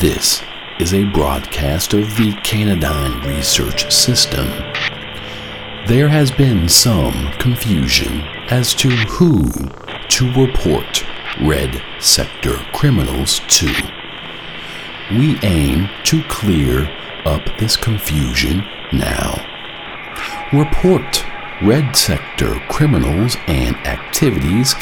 This is a broadcast of the Canadine Research System. There has been some confusion as to who to report red sector criminals to. We aim to clear up this confusion now. Report red sector criminals and activities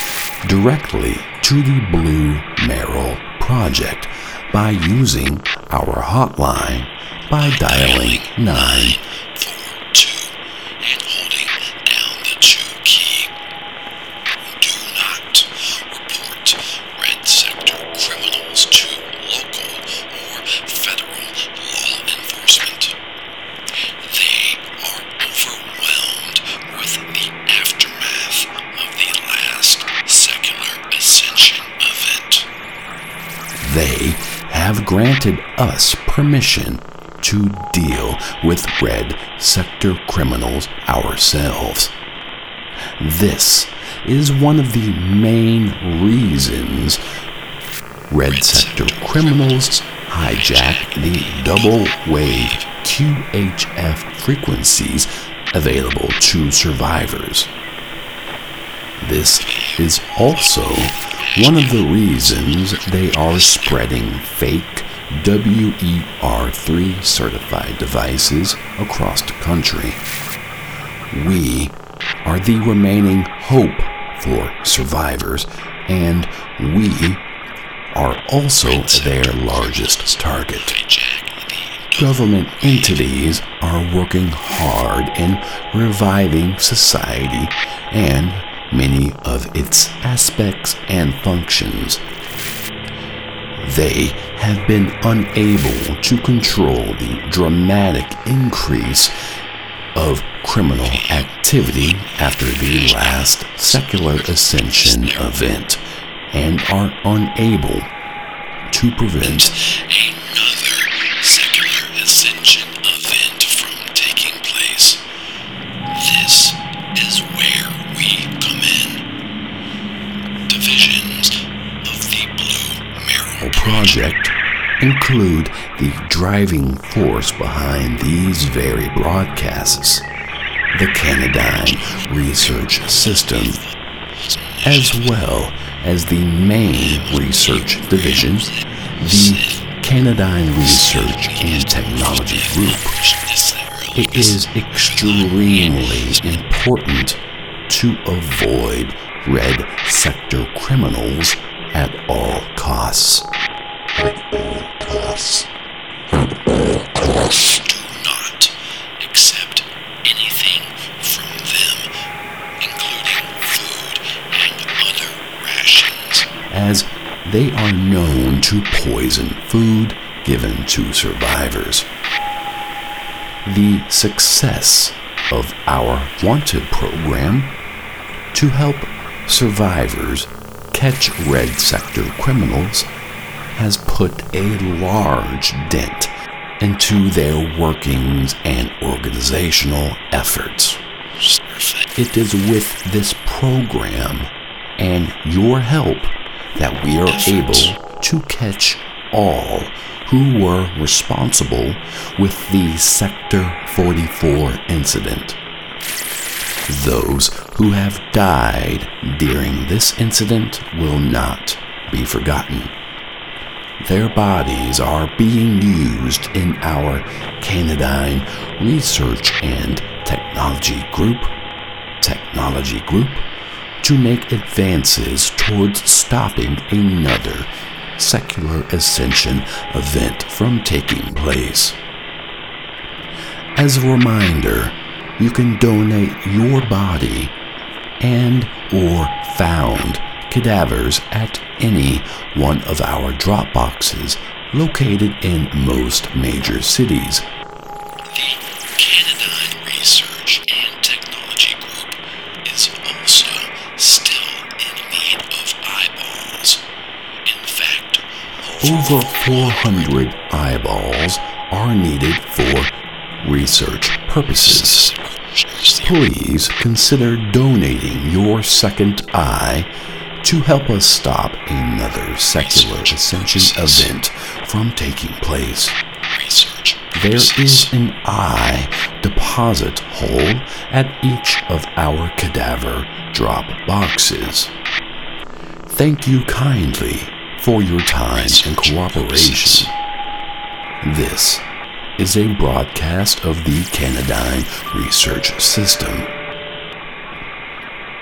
directly to the Blue Merrill Project by using our hotline by dialing 942 They have granted us permission to deal with red sector criminals ourselves. This is one of the main reasons red sector criminals hijack the double wave QHF frequencies available to survivors. This is also one of the reasons they are spreading fake WER3 certified devices across the country. We are the remaining hope for survivors, and we are also their largest target. Government entities are working hard in reviving society and many of its aspects and functions. They have been unable to control the dramatic increase of criminal activity after the last secular ascension event and are unable to prevent Include the driving force behind these very broadcasts, the Canadine Research System, as well as the main research division, the Canadine Research and Technology Group. It is extremely important to avoid red sector criminals at all costs. At all costs. At. Do not accept anything from them, including food and other rations, as they are known to poison food given to survivors. The success of our Wanted program to help survivors catch red sector criminals has put a large dent into their workings and organizational efforts. It is with this program and your help that we are able to catch all who were responsible with the Sector 44 incident. Those who have died during this incident will not be forgotten. Their bodies are being used in our Canadyne Research and Technology Group, Technology Group, to make advances towards stopping another secular ascension event from taking place. As a reminder, you can donate your body and or found cadavers at any one of our drop boxes located in most major cities. The Canadyne Research and Technology Group is also still in need of eyeballs. In fact, over 400 eyeballs are needed for research purposes. Please consider donating your second eye to help us stop another secular ascension event from taking place. Research. There is an eye deposit hole at each of our cadaver drop boxes. Thank you kindly for your time and cooperation. This is a broadcast of the Canadyne Research System.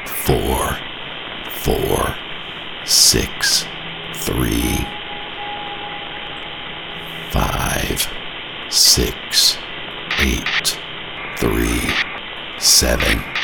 Four, four, six, three, five, six, eight, three, seven.